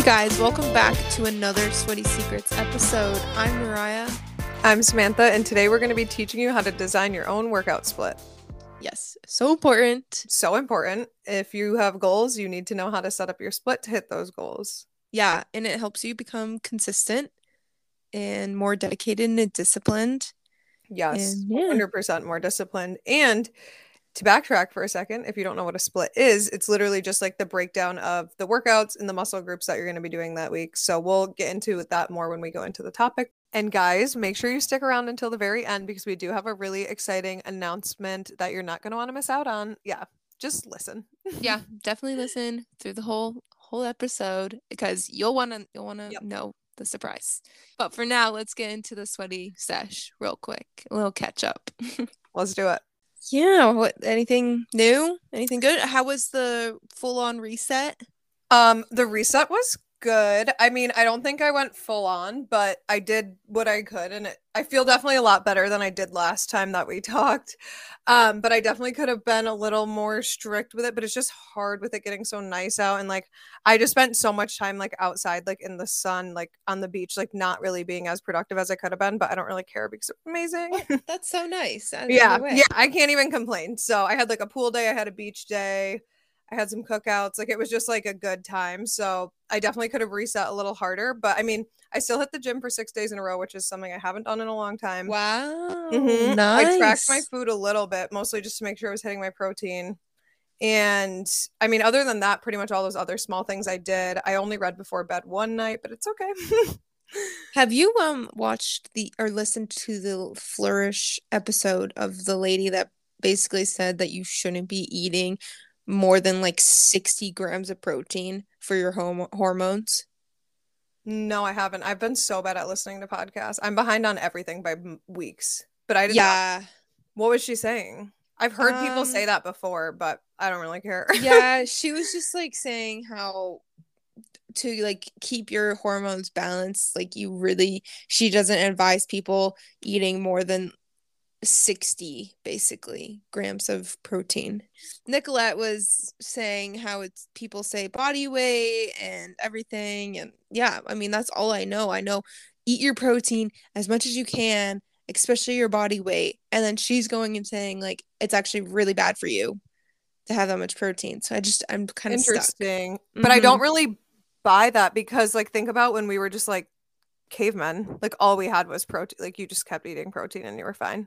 Hey guys, welcome back to another Sweaty Secrets episode. I'm Mariah. I'm Samantha, and today we're going to be teaching you how to design your own workout split. Yes, so important. So important. If you have goals, you need to know how to set up your split to hit those goals. Yeah, and it helps you become consistent and more dedicated and disciplined. Yes, And, yeah. 100% more disciplined. And to backtrack for a second, if you don't know what a split is, it's literally just like the breakdown of the workouts and the muscle groups that you're going to be doing that week. So we'll get into that more when we go into the topic. And guys, make sure you stick around until the very end because we do have a really exciting announcement that you're not going to want to miss out on. Yeah, just listen. Yeah, definitely listen through the whole whole episode because you'll want to you'll want to Yep. know the surprise. But for now, let's get into the sweaty sesh real quick. A little catch up. Let's do it. Yeah, what anything new? Anything good? How was the full on reset? Um, the reset was good. I mean, I don't think I went full on, but I did what I could, and it, I feel definitely a lot better than I did last time that we talked. Um, but I definitely could have been a little more strict with it. But it's just hard with it getting so nice out, and like I just spent so much time like outside, like in the sun, like on the beach, like not really being as productive as I could have been. But I don't really care because it's amazing. That's so nice. yeah yeah i can't even complain so i had like a pool day i had a beach day i had some cookouts like it was just like a good time so i definitely could have reset a little harder but i mean i still hit the gym for six days in a row which is something i haven't done in a long time Wow. Mm-hmm. Nice. i tracked my food a little bit mostly just to make sure i was hitting my protein and i mean other than that pretty much all those other small things i did i only read before bed one night but it's okay Have you um watched the or listened to the Flourish episode of the lady that basically said that you shouldn't be eating more than like 60 grams of protein for your hom- hormones? no i haven't i've been so bad at listening to podcasts i'm behind on everything by m- weeks but i didn't Yeah. What was she saying? I've heard people Um, say that before, but I don't really care. Yeah, she was just like saying how to like keep your hormones balanced, like you really she doesn't advise people eating more than 60 basically grams of protein. Nicolette was saying how it's people say body weight and everything and yeah, I mean that's all I know. I know eat your protein as much as you can, especially your body weight. And then she's going and saying like it's actually really bad for you to have that much protein. So I just I'm kind of stuck. Interesting. But I don't Mhm. really buy that because like think about when we were just like cavemen. Like all we had was protein. Like you just kept eating protein and you were fine.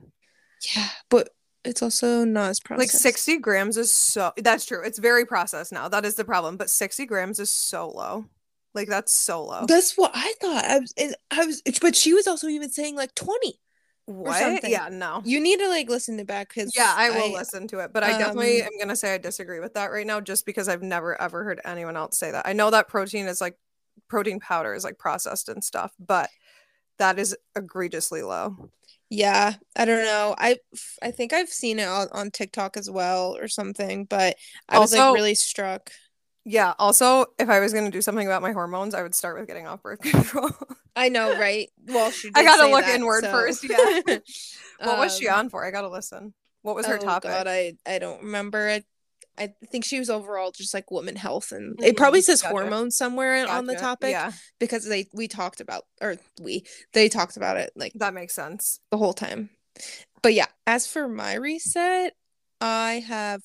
Yeah, but it's also not as processed. Like 60 grams is so that's true. It's very processed now. That is the problem. But 60 grams is so low. Like that's so low. That's what I thought. I was, and I was, but she was also even saying like 20. what? Yeah, no. You need to like listen to back because Yeah, I will listen to it, but I definitely um, am gonna say I disagree with that right now, just because I've never ever heard anyone else say that. I know that protein is like protein powder is like processed and stuff, but that is egregiously low. Yeah, I don't know. I I think I've seen it on, on TikTok as well or something, but I was like really struck. Yeah. Also, if I was gonna do something about my hormones, I would start with getting off birth control. I know, right? Well, she I gotta look that, inward so- first, yeah. what was she Um, on for? I gotta listen. What was her oh topic? God, I I don't remember. I I think she was overall just like woman health, and it probably Mhm, says gotcha. hormones somewhere on the topic Yeah, because they we talked about or we they talked about it like that makes sense. the whole time. But yeah, as for my reset, I have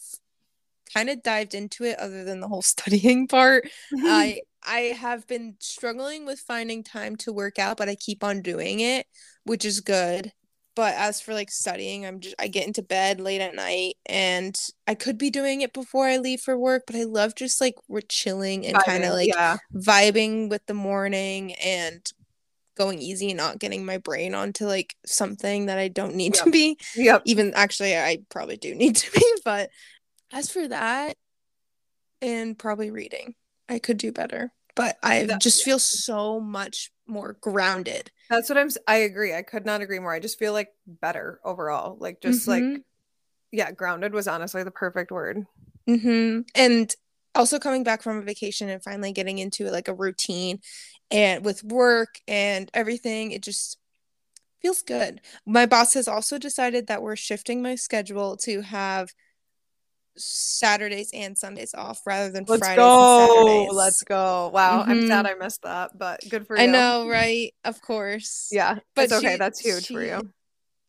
kind of dived into it other than the whole studying part. I I have been struggling with finding time to work out, but I keep on doing it, which is good. But as for like studying, I'm just I get into bed late at night and I could be doing it before I leave for work, but I love just like we're chilling and kind of like yeah. vibing with the morning and going easy and not getting my brain onto like something that I don't need to Yep. be. Yep. Even actually I probably do need to be, but as for that and probably reading, I could do better. But I That- just feel so much more grounded. That's what I'm I agree. I could not agree more. I just feel like better overall. Like just like Mhm. yeah, grounded was honestly the perfect word. Mm-hmm. And also coming back from a vacation and finally getting into like a routine and with work and everything, it just feels good. My boss has also decided that we're shifting my schedule to have Saturdays and Sundays off rather than Let's Fridays go. and Saturdays. Let's go. Wow. I'm Mhm. sad I missed that, but good for you. I know, right? Of course. Yeah. But it's okay. she- That's huge for you.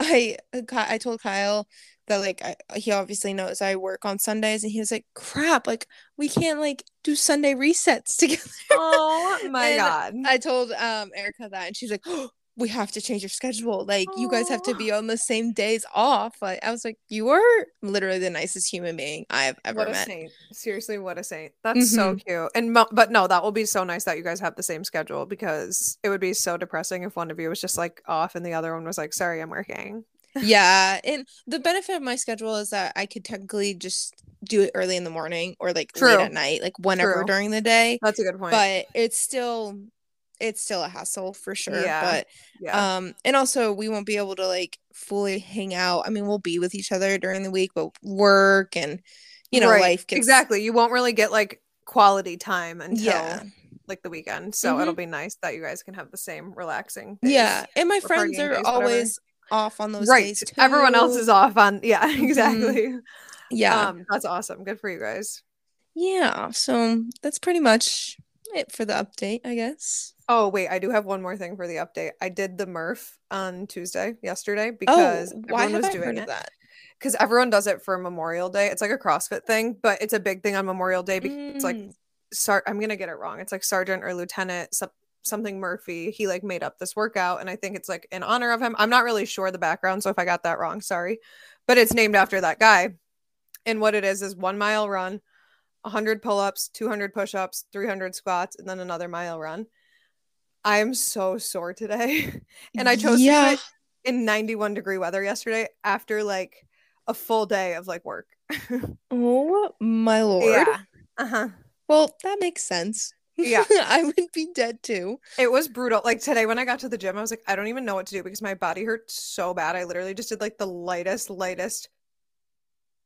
I uh, I told Kyle that like I, he obviously knows I work on Sundays and he was like, "Crap, like we can't like do Sunday resets together." Oh my god. I told um Erica that and she's like, oh, "We have to change your schedule. Like you guys have to be on the same days off." Like I was like, "You are literally the nicest human being I've ever what a met." saint. Seriously, what a saint. That's so mm-hmm. cute. And mo- but no, that will be so nice that you guys have the same schedule because it would be so depressing if one of you was just like off and the other one was like, "Sorry, I'm working." yeah, and the benefit of my schedule is that I could technically just do it early in the morning or like True. late at night, like whenever True. during the day. That's a good point. but it's still it's still a hassle for sure Yeah. but yeah. um and also we won't be able to like fully hang out i mean we'll be with each other during the week but work and you know Right. life gets exactly. You won't really get like quality time until yeah like the weekend. So it'll be nice that you guys can have the same relaxing. yeah and my friends are days, whatever. always off on those right. days too. Everyone else is off on yeah, Mhm. exactly. yeah Um that's awesome. Good for you guys. yeah so that's pretty much it for the update i guess Oh wait, I do have one more thing for the update. I did the Murph on Tuesday, yesterday, because oh everyone was i doing that Because everyone does it for Memorial Day. It's like a CrossFit thing, but it's a big thing on Memorial Day because it's like Mm. Sar- I'm gonna get it wrong. It's like Sergeant or Lieutenant some- something Murphy. He like made up this workout, and I think it's like in honor of him. I'm not really sure the background, so if I got that wrong, sorry. But it's named after that guy. And what it is is one mile run, 100 pull-ups, 200 push-ups, 300 squats, and then another mile run. I am so sore today, and I chose to do it in 91 degree weather yesterday after like a full day of like work. oh my lord yeah. Uh-huh. Well, that makes sense. Yeah. I would be dead too. It was brutal. Like today when I got to the gym, I was like, I don't even know what to do because my body hurt so bad. I literally just did like the lightest, lightest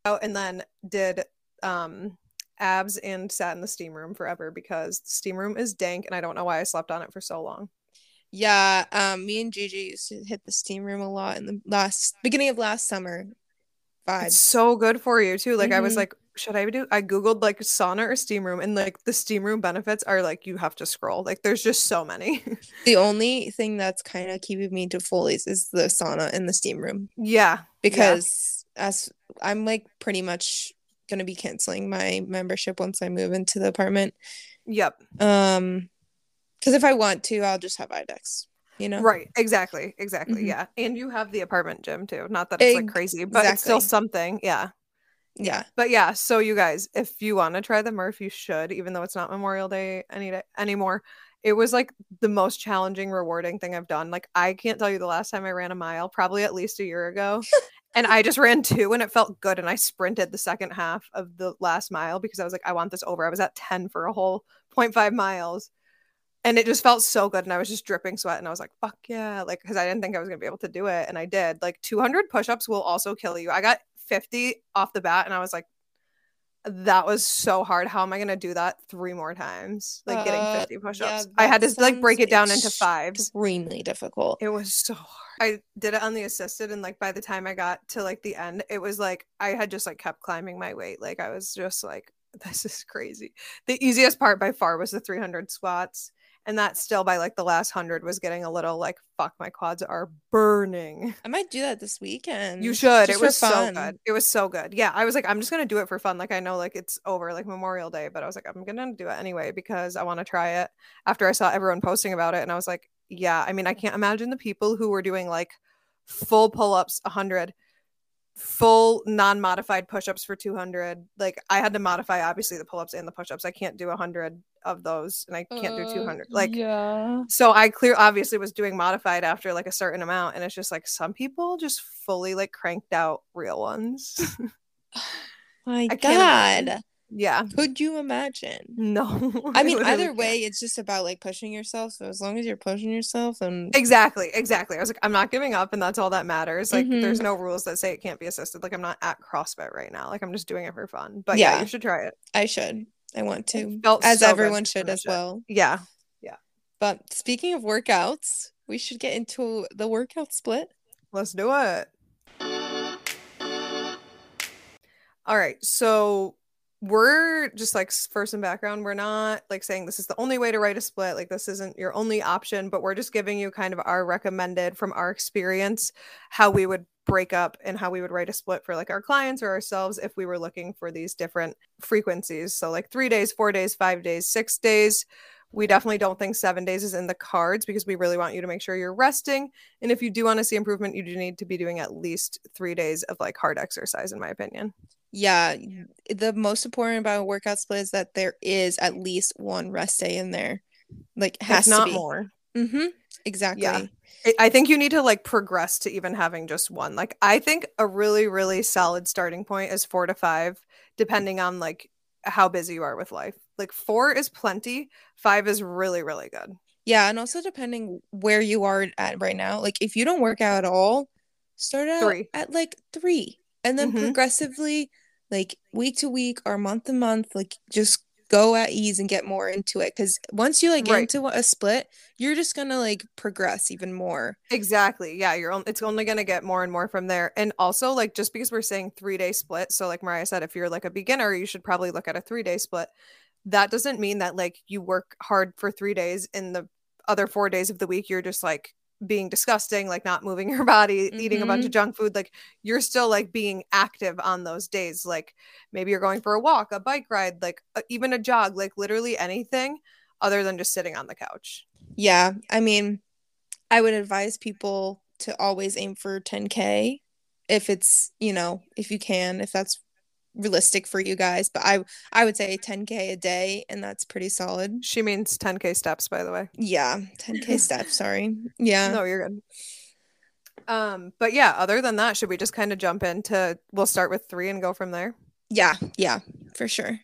out and then did um abs and sat in the steam room forever because the steam room is dank and I don't know why I slept on it for so long. Yeah, um, me and Gigi used to hit the steam room a lot in the last beginning of last summer. It's so good for you too. Like I was Mhm. like, should I do I googled like sauna or steam room and like the steam room benefits are like you have to scroll. Like there's just so many. The only thing that's kind of keeping me to Foley's is the sauna and the steam room yeah. because as I'm like pretty much gonna be canceling my membership once I move into the apartment. Yep. Um, because if I want to, I'll just have IDEX. You know, Right. Exactly. Exactly. Mhm. Yeah. And you have the apartment gym too. Not that it's like crazy, but it's still something. Yeah. Yeah. But yeah, so you guys, if you want to try the Murph, you should, even though it's not Memorial Day any day anymore. It was like the most challenging, rewarding thing I've done. Like I can't tell you the last time I ran a mile, probably at least a year ago. and I just ran two and it felt good. And I sprinted the second half of the last mile because I was like, I want this over. I was at 10 for a whole 0.5 miles. And it just felt so good. And I was just dripping sweat. And I was like, fuck yeah. Like, because I didn't think I was going to be able to do it. And I did. Like, 200 push ups will also kill you. I got 50 off the bat. And I was like, that was so hard. How am I going to do that three more times? Like, getting Uh, 50 push yeah. I had to like break it down into fives. Extremely difficult. It was so hard. I did it on the assisted, and like by the time I got to like the end, it was like I had just like kept climbing my weight. Like I was just like, this is crazy. The easiest part by far was the 300 squats, and that still by like the last hundred was getting a little like, fuck, my quads are burning. I might do that this weekend. You should. just It was so good. It was so good. Yeah, I was like, I'm just gonna do it for fun. Like I know like it's over like Memorial Day, but I was like, I'm gonna do it anyway because I want to try it. After I saw everyone posting about it, and I was like, yeah. I mean, I can't imagine the people who were doing like full pull-ups, 100, full non-modified push-ups for 200. Like I had to modify obviously the pull-ups and the push-ups. I can't do 100 of those, and I can't do Uh, 200. Like yeah. so I clear obviously was doing modified after like a certain amount, and it's just like some people just fully like cranked out real ones. My I can't God. Yeah, Could you imagine? no. I mean, either way, it's just about like pushing yourself. So as long as you're pushing yourself and Exactly, exactly. I was like, I'm not giving up, and that's all that matters. Like, Mhm. there's no rules that say it can't be assisted. Like, I'm not at CrossFit right now. Like, I'm just doing it for fun. But yeah, Yeah. you should try it. I should. I want to. As so everyone should as it. yeah Yeah, But speaking of workouts, we should get into the workout split. let's do it. All right. So we're just like for some background, we're not like saying this is the only way to write a split. Like this isn't your only option, but we're just giving you kind of our recommended from our experience how we would break up and how we would write a split for like our clients or ourselves if we were looking for these different frequencies. So like 3 days, 4 days, 5 days, 6 days. We definitely don't think 7 days is in the cards because we really want you to make sure you're resting and if you do want to see improvement, you do need to be doing at least 3 days of like hard exercise in my opinion yeah the most important about a workout split is that there is at least one rest day in there like has if not to be. more. Mm-hmm exactly. Yeah i think you need to like progress to even having just one. Like i think a really really solid starting point is four to five depending on like how busy you are with life. Like four is plenty five is really really good. Yeah and also depending where you are at right now like if you don't work out at all start out three. at like three and then mm-hmm. progressively like week to week or month to month like just go at ease and get more into it. Because once you like get right. into a split you're just gonna like progress even more. Exactly. Yeah you're on, it's only gonna get more and more from there. And also like just because we're saying three day split so like mariah said if you're like a beginner you should probably look at a three day split. That doesn't mean that like you work hard for three days in the other four days of the week you're just like being disgusting, like not moving your body, mm-hmm. eating a bunch of mm-hmm. junk food, like you're still like being active on those days. Like maybe you're going for a walk, a bike ride, like uh, even a jog, like literally anything other than just sitting on the couch. Yeah. I mean, I would advise people to always aim for 10K if it's, you know, if you can, if that's realistic for you guys, but I I would say 10k a day and that's pretty solid. She means 10k steps by the way. Yeah, 10k steps, sorry. Yeah. No, you're good. Um but yeah, other than that, should we just kind of jump into we'll start with 3 and go from there? Yeah, yeah, for sure.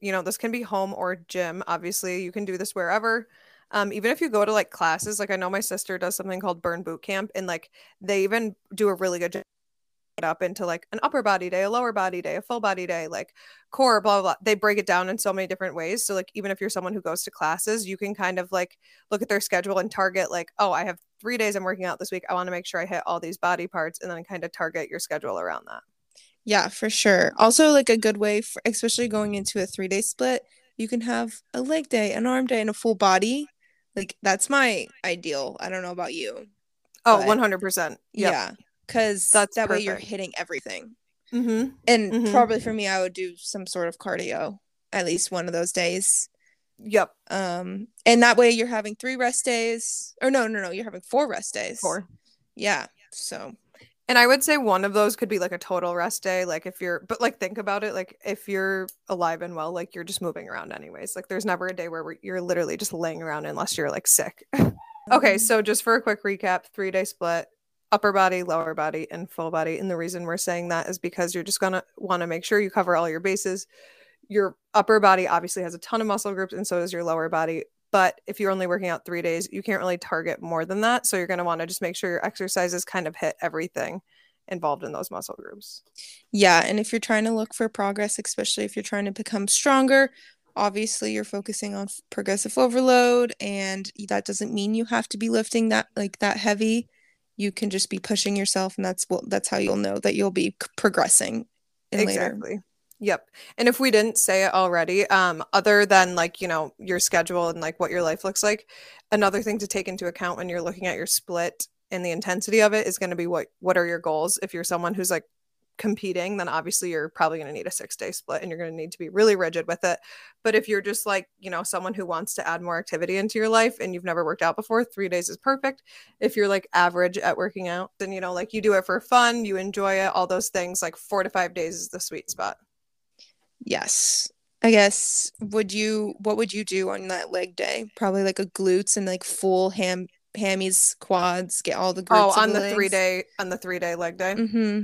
You know, this can be home or gym. Obviously, you can do this wherever. Um, even if you go to like classes, like I know my sister does something called Burn Boot Camp, and like they even do a really good up into like an upper body day, a lower body day, a full body day, like core, blah, blah, blah. They break it down in so many different ways. So, like, even if you're someone who goes to classes, you can kind of like look at their schedule and target, like, oh, I have three days I'm working out this week. I want to make sure I hit all these body parts and then kind of target your schedule around that. Yeah, for sure. Also, like a good way, for, especially going into a three day split, you can have a leg day, an arm day, and a full body. Like, that's my ideal. I don't know about you. Oh, 100%. Yep. Yeah because that's that perfect. way you're hitting everything. Mm-hmm. And mm-hmm. probably for me, I would do some sort of cardio at least one of those days. Yep. Um, and that way you're having three rest days, or no, no, no, you're having four rest days. Four. Yeah. So. And I would say one of those could be like a total rest day. Like if you're, but like think about it, like if you're alive and well, like you're just moving around anyways. Like there's never a day where you're literally just laying around unless you're like sick. okay, mm-hmm. so just for a quick recap, three day split upper body, lower body, and full body. And the reason we're saying that is because you're just going to want to make sure you cover all your bases. Your upper body obviously has a ton of muscle groups, and so does your lower body. But if you're only working out three days, you can't really target more than that. So you're going to want to just make sure your exercises kind of hit everything involved in those muscle groups. Yeah. And if you're trying to look for progress, especially if you're trying to become stronger, obviously you're focusing on progressive overload. And that doesn't mean you have to be lifting that like that heavy you can just be pushing yourself and that's what that's how you'll know that you'll be progressing exactly later. yep. And if we didn't say it already um other than like you know your schedule and like what your life looks like another thing to take into account when you're looking at your split and the intensity of it is going to be what what are your goals? If you're someone who's like competing, then obviously you're probably going to need a six day split and you're going to need to be really rigid with it. But if you're just like, you know, someone who wants to add more activity into your life and you've never worked out before, three days is perfect. If you're like average at working out, then, you know, like you do it for fun, you enjoy it, all those things, like four to five days is the sweet spot. Yes. I guess would you what would you do on that leg day? Probably like a glutes and like full ham hammies, quads, get all the Oh, on the, the three day on the three day leg day. Mm-hmm.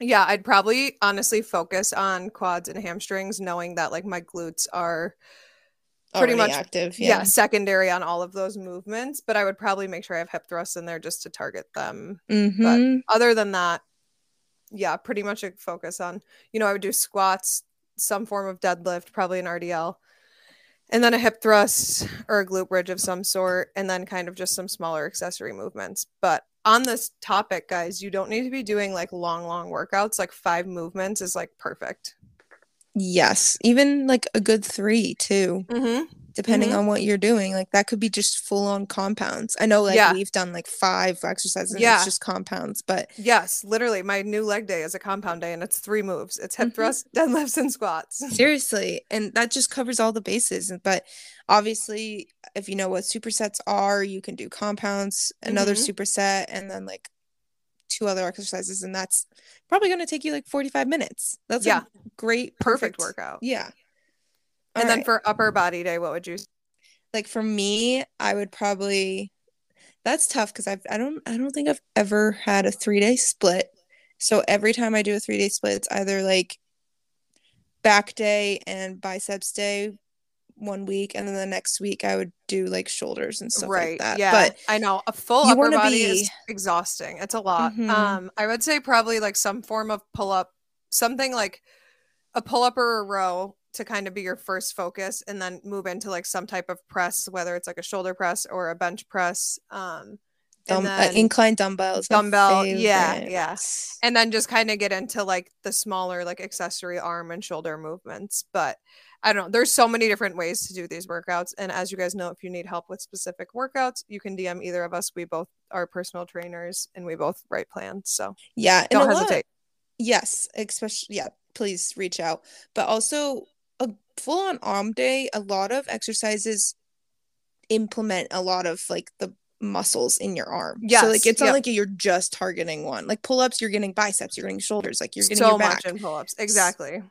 Yeah, I'd probably honestly focus on quads and hamstrings, knowing that like my glutes are pretty Already much active. Yeah. yeah. secondary on all of those movements. But I would probably make sure I have hip thrusts in there just to target them. Mm-hmm. But other than that, yeah, pretty much a focus on, you know, I would do squats, some form of deadlift, probably an RDL, and then a hip thrust or a glute bridge of some sort, and then kind of just some smaller accessory movements. But on this topic, guys, you don't need to be doing like long, long workouts. Like five movements is like perfect. Yes, even like a good three too, Mm-hmm. depending Mhm. on what you're doing. Like that could be just full on compounds. I know like Yeah. we've done like five exercises and Yeah. it's just compounds, but Yes, literally. My new leg day is a compound day and it's three moves. It's hip Mhm. thrust, deadlifts, and squats. seriously, and that just covers all the bases. But obviously, if you know what supersets are, you can do compounds, another Mhm. superset, and then like two other exercises, and that's probably going to take you like 45 minutes. That's Yeah. a great Perfect perfect workout. Yeah. And then Alright. for upper body day, what would you like for me, I would probably that's tough because I've I don't I don't think I've ever had a three day split. So every time I do a three day split, it's either like back day and biceps day one week, and then the next week I would do like shoulders and stuff right? like that. Yeah, But I know a full upper body be- is exhausting. It's a lot. Mhm. Um, I would say probably like some form of pull up, something like a pull up or a row to kind of be your first focus, and then move into like some type of press, whether it's like a shoulder press or a bench press. Um, and dumb, uh, incline dumbbells. Dumbbell, yeah, yeah. and then just kind of get into like the smaller like accessory arm and shoulder movements but i don't know there's so many different ways to do these workouts and as you guys know if you need help with specific workouts you can dm either of us we both are personal trainers and we both write plans so Yeah, don't a lot- hesitate Yes, especially yeah, please reach out. But also a full on arm day, a lot of exercises implement a lot of like the muscles in your arm. Yeah. So like it's not yep. like you're just targeting one. Like pull-ups, you're getting biceps, you're getting shoulders, like you're getting so your back. much in pull-ups exactly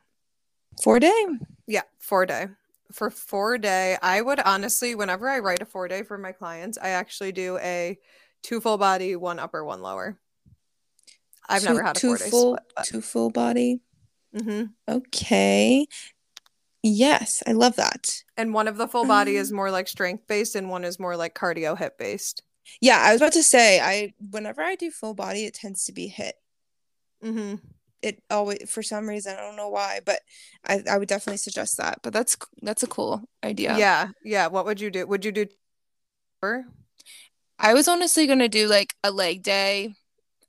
Four day. yeah four day for four day i would honestly whenever i write a four day for my clients i actually do a two full body one upper one lower i've Two- never had a two four day full split but- two full body. Mhm. Okay. Yes, I love that. And one of the full body is Um, more like strength based, and one is more like cardio hip based. Yeah, I was about to say I whenever I do full body, it tends to be HIIT. Mm-hmm. It always for some reason I don't know why, but I I would definitely suggest that. But that's that's a cool idea. Yeah. yeah, What would you do? Would you do? I was honestly gonna do like a leg day,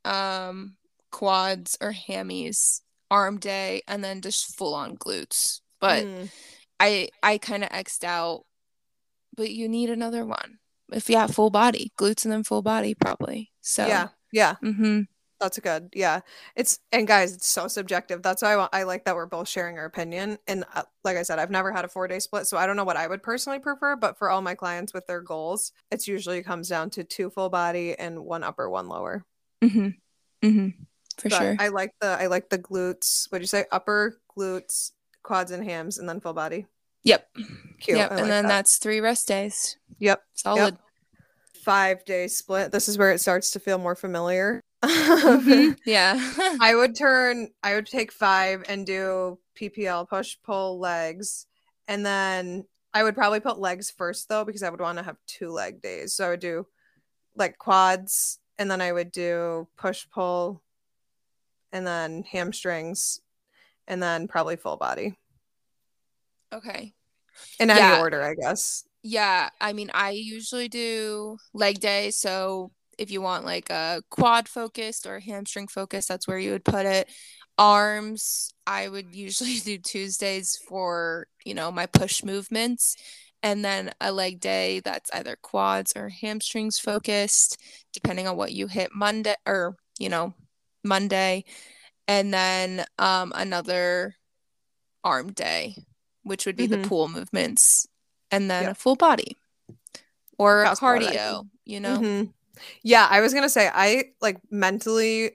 um, quads or hammies, arm day, and then just full on glutes. But Mm, I I kind of xed out. But you need another one. If yeah, full body, glutes and then full body probably. So yeah, yeah, Mm-hmm. That's good. Yeah, it's and guys, it's so subjective. That's why I, want, I like that we're both sharing our opinion. And uh, like I said, I've never had a four day split, so I don't know what I would personally prefer. But for all my clients with their goals, it's usually comes down to two full body and one upper, one lower. Mm-hmm. Mm-hmm. For But sure. I like the I like the glutes. What'd you say? Upper glutes, quads and hams, and then full body. yep. Cute. Yep. I and like then that. that's three rest days. Yep. Solid. five day split. This is where it starts to feel more familiar. Mhm. Yeah. I would turn, I would take five and do PPL, push, pull, legs. And then I would probably put legs first though, because I would want to have two leg days. So I would do like quads and then I would do push, pull, and then hamstrings, and then probably full body okay. in any Yeah. order, I guess. Yeah, I mean, I usually do leg day. So if you want like a quad focused or hamstring focused, that's where you would put it. Arms, I would usually do Tuesdays for, you know, my push movements. And then a leg day that's either quads or hamstrings focused, depending on what you hit Monday or, you know, Monday. And then um another arm day, which would be Mhm. the pool movements and then Yep. a full body or a That's what I do. cardio, you know? Mhm. Yeah, I was gonna say I like mentally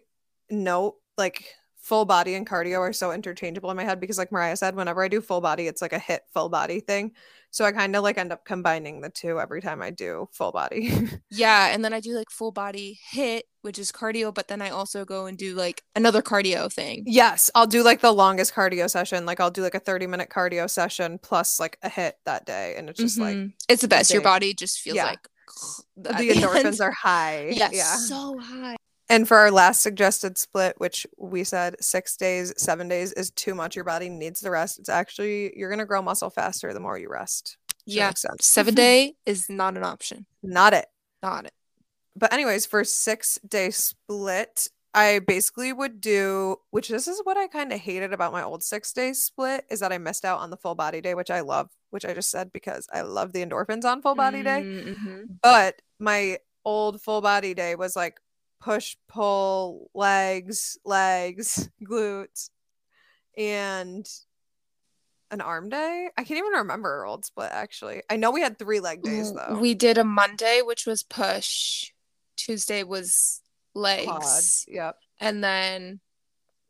note like full body and cardio are so interchangeable in my head because like Mariah said, whenever I do full body, it's like a HIIT full body thing. So I kind of like end up combining the two every time I do full body. Yeah, and then I do like full body HIIT, which is cardio, but then I also go and do like another cardio thing. yes, I'll do like the longest cardio session. Like I'll do like a 30 minute cardio session plus like a HIIT that day. And it's just like Mhm. it's the best. Your body just feels Yeah. like the endorphins are high. yeah, yeah. so high. And for our last suggested split, which we said six days, seven days is too much. Your body needs the rest. It's actually, you're going to grow muscle faster the more you rest. Does Yeah, seven day is not an option. Not it. Not it. But, anyways, for six day split, I basically would do, which this is what I kind of hated about my old six day split, is that I missed out on the full body day, which I love, which I just said because I love the endorphins on full body day. Mm-hmm. But my old full body day was like push, pull, legs, legs, glutes, and an arm day. I can't even remember our old split actually. I know we had three leg days though. We did a Monday, which was push. Tuesday was legs. Quad. Yep. And then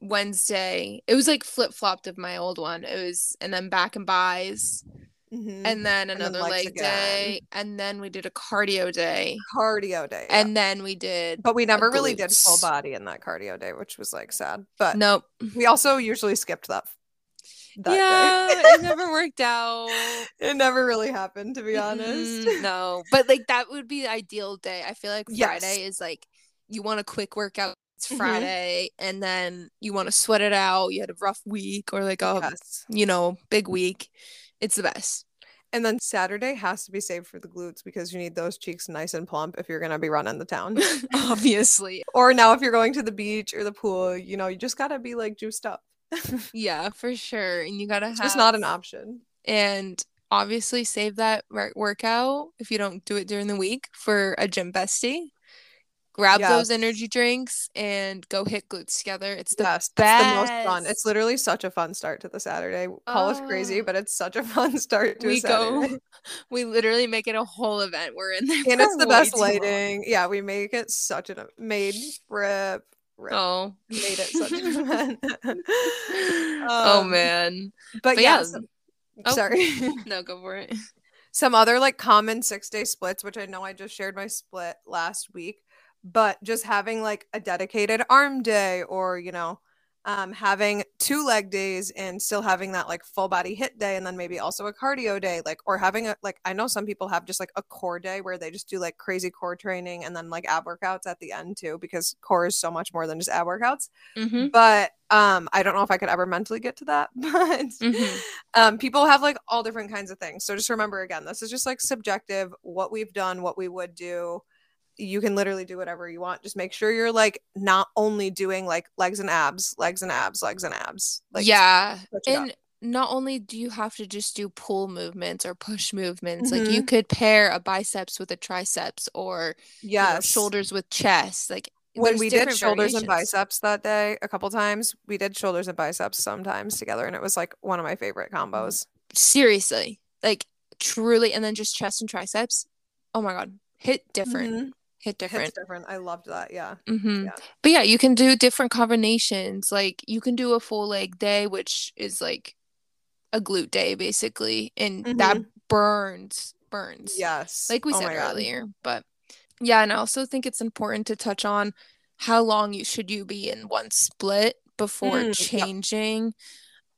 Wednesday, it was like flip flopped of my old one. It was, and then back and buys. Mhm. And then then another legs leg again. day. And then we did a cardio day. cardio day. yeah. And then we did. but we never really did full body in that cardio day, which was like sad. But Nope. we also usually skipped that. that yeah, day. it never worked out. it never really happened, to be honest. Mm, no, but like that would be the ideal day. I feel like Yes. Friday is like you want a quick workout. It's Mhm. Friday, and then you want to sweat it out. You had a rough week or like a Yes. you know big week. It's the best. And then Saturday has to be saved for the glutes because you need those cheeks nice and plump if you're gonna be running the town. Obviously, or now if you're going to the beach or the pool, you know, you just gotta be like juiced up. yeah, for sure. And you gotta have just not an option. and obviously save that wor- workout if you don't do it during the week for a gym bestie. Grab those energy drinks and go hit glutes together. It's the yes, it's the most fun. It's literally such a fun start to the Saturday. Call us crazy, Oh. but it's such a fun start to we a Saturday. go we literally make it a whole event we're in there and it's the best too long. lighting. Yeah, we make it such an made rip rip. oh Made it such an event. oh Um, man But, But yeah, yeah. some- Oh. sorry. no go for it some other like common six day splits, which I know I just shared my split last week, but just having like a dedicated arm day or, you know, um, having two leg days and still having that like full body HIIT day and then maybe also a cardio day, like, or having a like, I know some people have just like a core day where they just do like crazy core training and then like ab workouts at the end too, because core is so much more than just ab workouts. mm-hmm. But um, I don't know if I could ever mentally get to that, but Mhm. um people have like all different kinds of things so just remember again this is just like subjective what we've done what we would do you can literally do whatever you want just make sure you're like not only doing like legs and abs legs and abs legs and abs like yeah it up. and not only do you have to just do pull movements or push movements like you Mhm. could pair a biceps with a triceps or you know, shoulders with chest like when we did shoulders and biceps that day a couple times we did shoulders and biceps sometimes together and it was like one of my favorite combos seriously like truly and then just chest and triceps oh my god hit different Mhm. Hit different. Hits different. i loved that. Yeah. Hmm Yeah. but yeah you can do different combinations. Like you can do a full leg day which is like a glute day basically and that burns burns yes. like we Oh said my God. earlier. But yeah and i also think it's important to touch on how long you should you be in one split before Mm, yep. changing.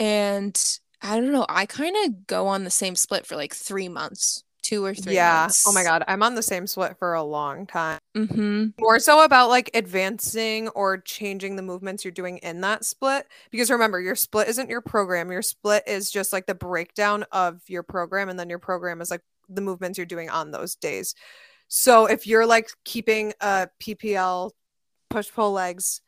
And i don't know i kind of go on the same split for like three months two or three yeah. months. Oh my god i'm on the same split for a long time. Mm-hmm. More so about like advancing or changing the movements you're doing in that split because remember your split isn't your program. Your split is just like the breakdown of your program and then your program is like the movements you're doing on those days. So if you're like keeping a ppl push pull legs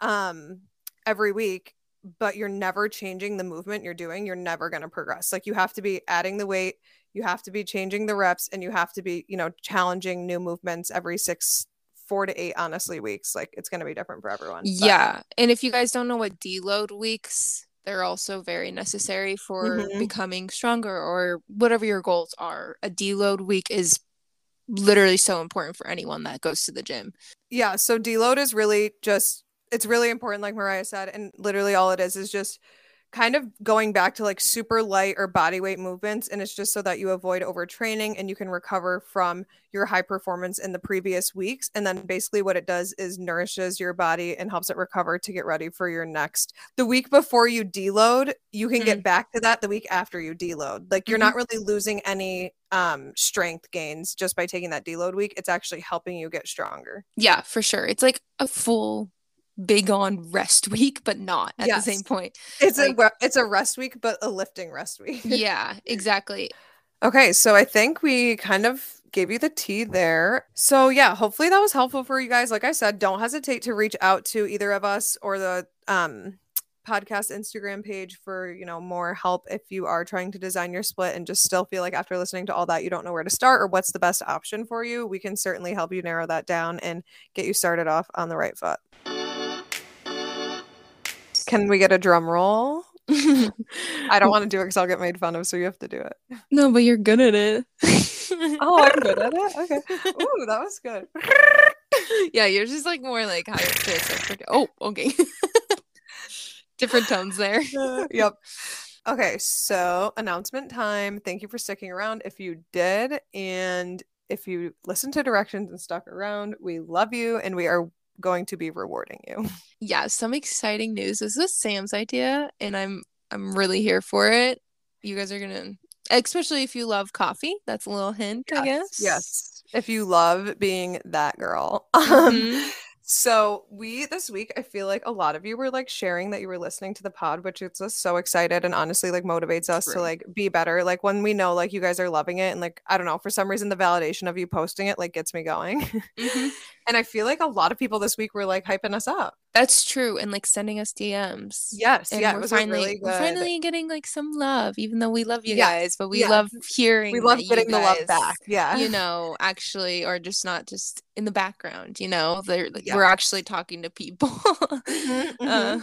um every week but you're never changing the movement you're doing you're never going to progress. Like you have to be adding the weight you have to be changing the reps and you have to be you know challenging new movements every six four to eight honestly weeks like it's going to be different for everyone but- Yeah. And if you guys don't know what deload weeks, they're also very necessary for Mhm. becoming stronger or whatever your goals are. A deload week is literally so important for anyone that goes to the gym. yeah so deload is really just it's really important like mariah said and literally all it is is just kind of going back to like super light or body weight movements and it's just so that you avoid overtraining and you can recover from your high performance in the previous weeks. And then basically what it does is nourishes your body and helps it recover to get ready for your next. The week before you deload you can get back to that the week after you deload. Like you're not really losing any um strength gains just by taking that deload week. It's actually helping you get stronger. Yeah, for sure. It's like a full big on rest week, but not at Yes. the same point. It's Like- a it's a rest week, but a lifting rest week. Yeah, exactly. okay, so I think we kind of gave you the tea there. So yeah, hopefully that was helpful for you guys. Like I said, don't hesitate to reach out to either of us or the um podcast Instagram page for, you know, more help if you are trying to design your split and just still feel like after listening to all that you don't know where to start or what's the best option for you. We can certainly help you narrow that down and get you started off on the right foot. Can we get a drum roll? I don't want to do it because I'll get made fun of, so you have to do it. No, but you're good at it. oh, I'm good at it. Okay. Ooh, that was good. yeah, yours is like more like higher pitch. Like, oh, okay. Different tones there. Yep. Okay, so announcement time. Thank you for sticking around if you did. And if you listened to directions and stuck around, we love you and we are going to be rewarding you. Yeah, some exciting news. This is Sam's idea and I'm I'm really here for it. You guys are gonna especially if you love coffee. That's a little hint, yes, I guess. Yes. If you love being that girl. Mhm. Um so we this week I feel like a lot of you were like sharing that you were listening to the pod, which gets us so excited and honestly like motivates us to like be better. Like when we know like you guys are loving it and like I don't know, for some reason the validation of you posting it like gets me going. Mhm. And I feel like a lot of people this week were like hyping us up. That's true. And like sending us DMs. Yes, And yeah, it we're was finally really we're finally getting like some love, even though we love you Yes, guys, but we yes. love hearing we love getting the love back. Yeah. You know, actually, or just not just in the background, you know, they're like Yeah. we're actually talking to people. Mhm, Uh, mhm.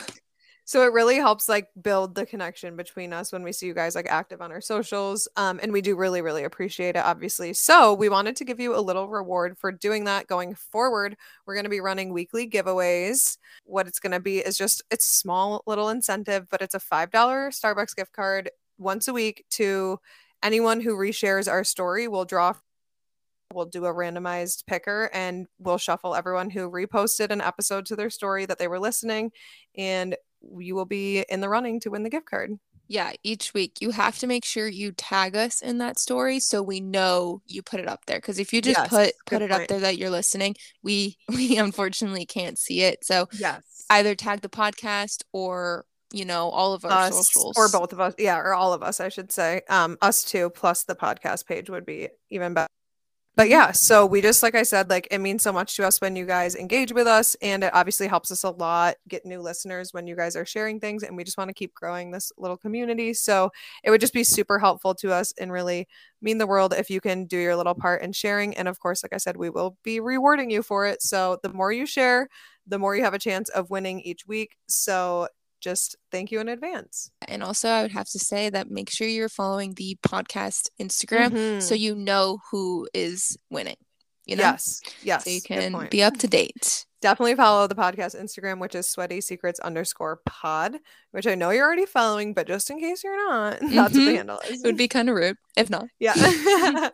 So it really helps like build the connection between us when we see you guys like active on our socials um and we do really really appreciate it obviously. So we wanted to give you a little reward for doing that going forward. We're going to be running weekly giveaways. What it's going to be is just it's small little incentive but it's a $5 starbucks gift card once a week to anyone who reshares our story. We'll draw we'll do a randomized picker and we'll shuffle everyone who reposted an episode to their story that they were listening and you will be in the running to win the gift card. yeah, each week you have to make sure you tag us in that story so we know you put it up there. Because if you just Yes, put put it up there that you're listening, we we unfortunately can't see it. So Yes. either tag the podcast or you know all of our Us socials or both of us. Yeah, or all of us, I should say. Um, us two plus the podcast page would be even better. But yeah, so we just like I said, like it means so much to us when you guys engage with us, and it obviously helps us a lot get new listeners when you guys are sharing things, and we just want to keep growing this little community. So it would just be super helpful to us and really mean the world if you can do your little part in sharing. And of course, like I said, we will be rewarding you for it. So the more you share, the more you have a chance of winning each week. So just thank you in advance. And also, I would have to say that make sure you're following the podcast Instagram so Mhm. you know who is winning. You know, yes, yes, so you can be up to date. definitely follow the podcast Instagram, which is sweaty secrets underscore pod, which I know you're already following, but just in case you're not, that's what the Mhm. handle is. It would be kind of rude if not. yeah.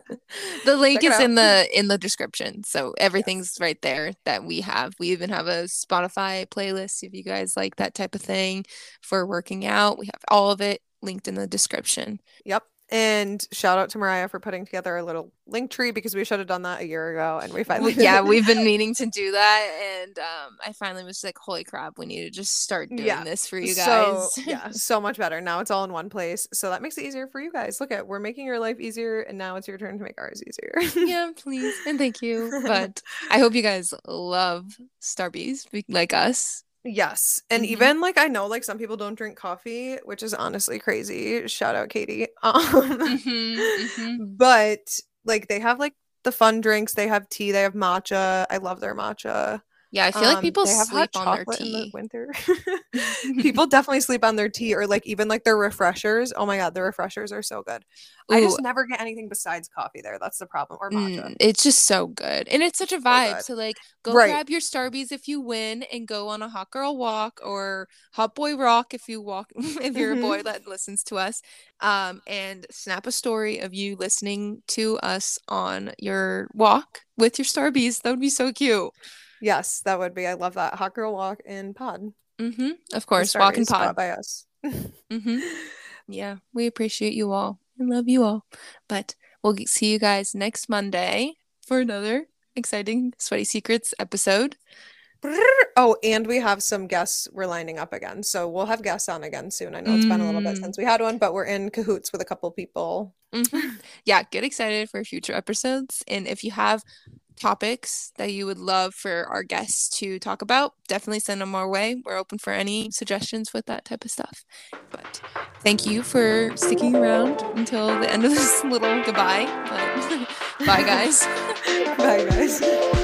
The link Check is in the in the description, so everything's right there that we have. We even have a Spotify playlist if you guys like that type of thing for working out. We have all of it linked in the description. yep. And shout out to Mariah for putting together a little Linktree because we should have done that a year ago and we finally yeah, we've been meaning to do that, and um, I finally was like, "Holy crap, we need to just start doing Yeah. this for you So guys." yeah, so much better. Now it's all in one place. So that makes it easier for you guys. Look at we're making your life easier and now it's your turn to make ours easier. yeah, please and thank you. But I hope you guys love Starbies like us. Yes. And Mhm. even like I know like some people don't drink coffee, which is honestly crazy. Shout out Katie. Um Mhm, mhm. but like they have like the fun drinks, they have tea, they have matcha. I love their matcha. Yeah, I feel like Um, people have hot sleep on their in the tea. winter. people definitely sleep on their tea or like even like their refreshers. Oh my god, the refreshers are so good. I just never get anything besides coffee there. That's the problem. Or matcha. mm, it's just so good, and it's such a vibe. good. So like, go Right. grab your Starbies if you win, and go on a hot girl walk or hot boy rock if you walk if you're a boy that listens to us. Um, and snap a story of you listening to us on your walk with your Starbies. That would be so cute. Yes, that would be. I love that. Hot girl walk in pod. Mm-hmm. Of course, walk and Starbucks pod. by us. Mm-hmm. Yeah, we appreciate you all. I love you all. But we'll see you guys next Monday for another exciting Sweaty Secrets episode. Oh, and we have some guests we're lining up again. So we'll have guests on again soon. I know it's been a little bit Mm. since we had one, but we're in cahoots with a couple people. Mhm. Yeah, get excited for future episodes. And if you have topics that you would love for our guests to talk about, definitely send them our way. We're open for any suggestions with that type of stuff. But thank you for sticking around until the end of this little goodbye. But bye, guys. Bye, guys.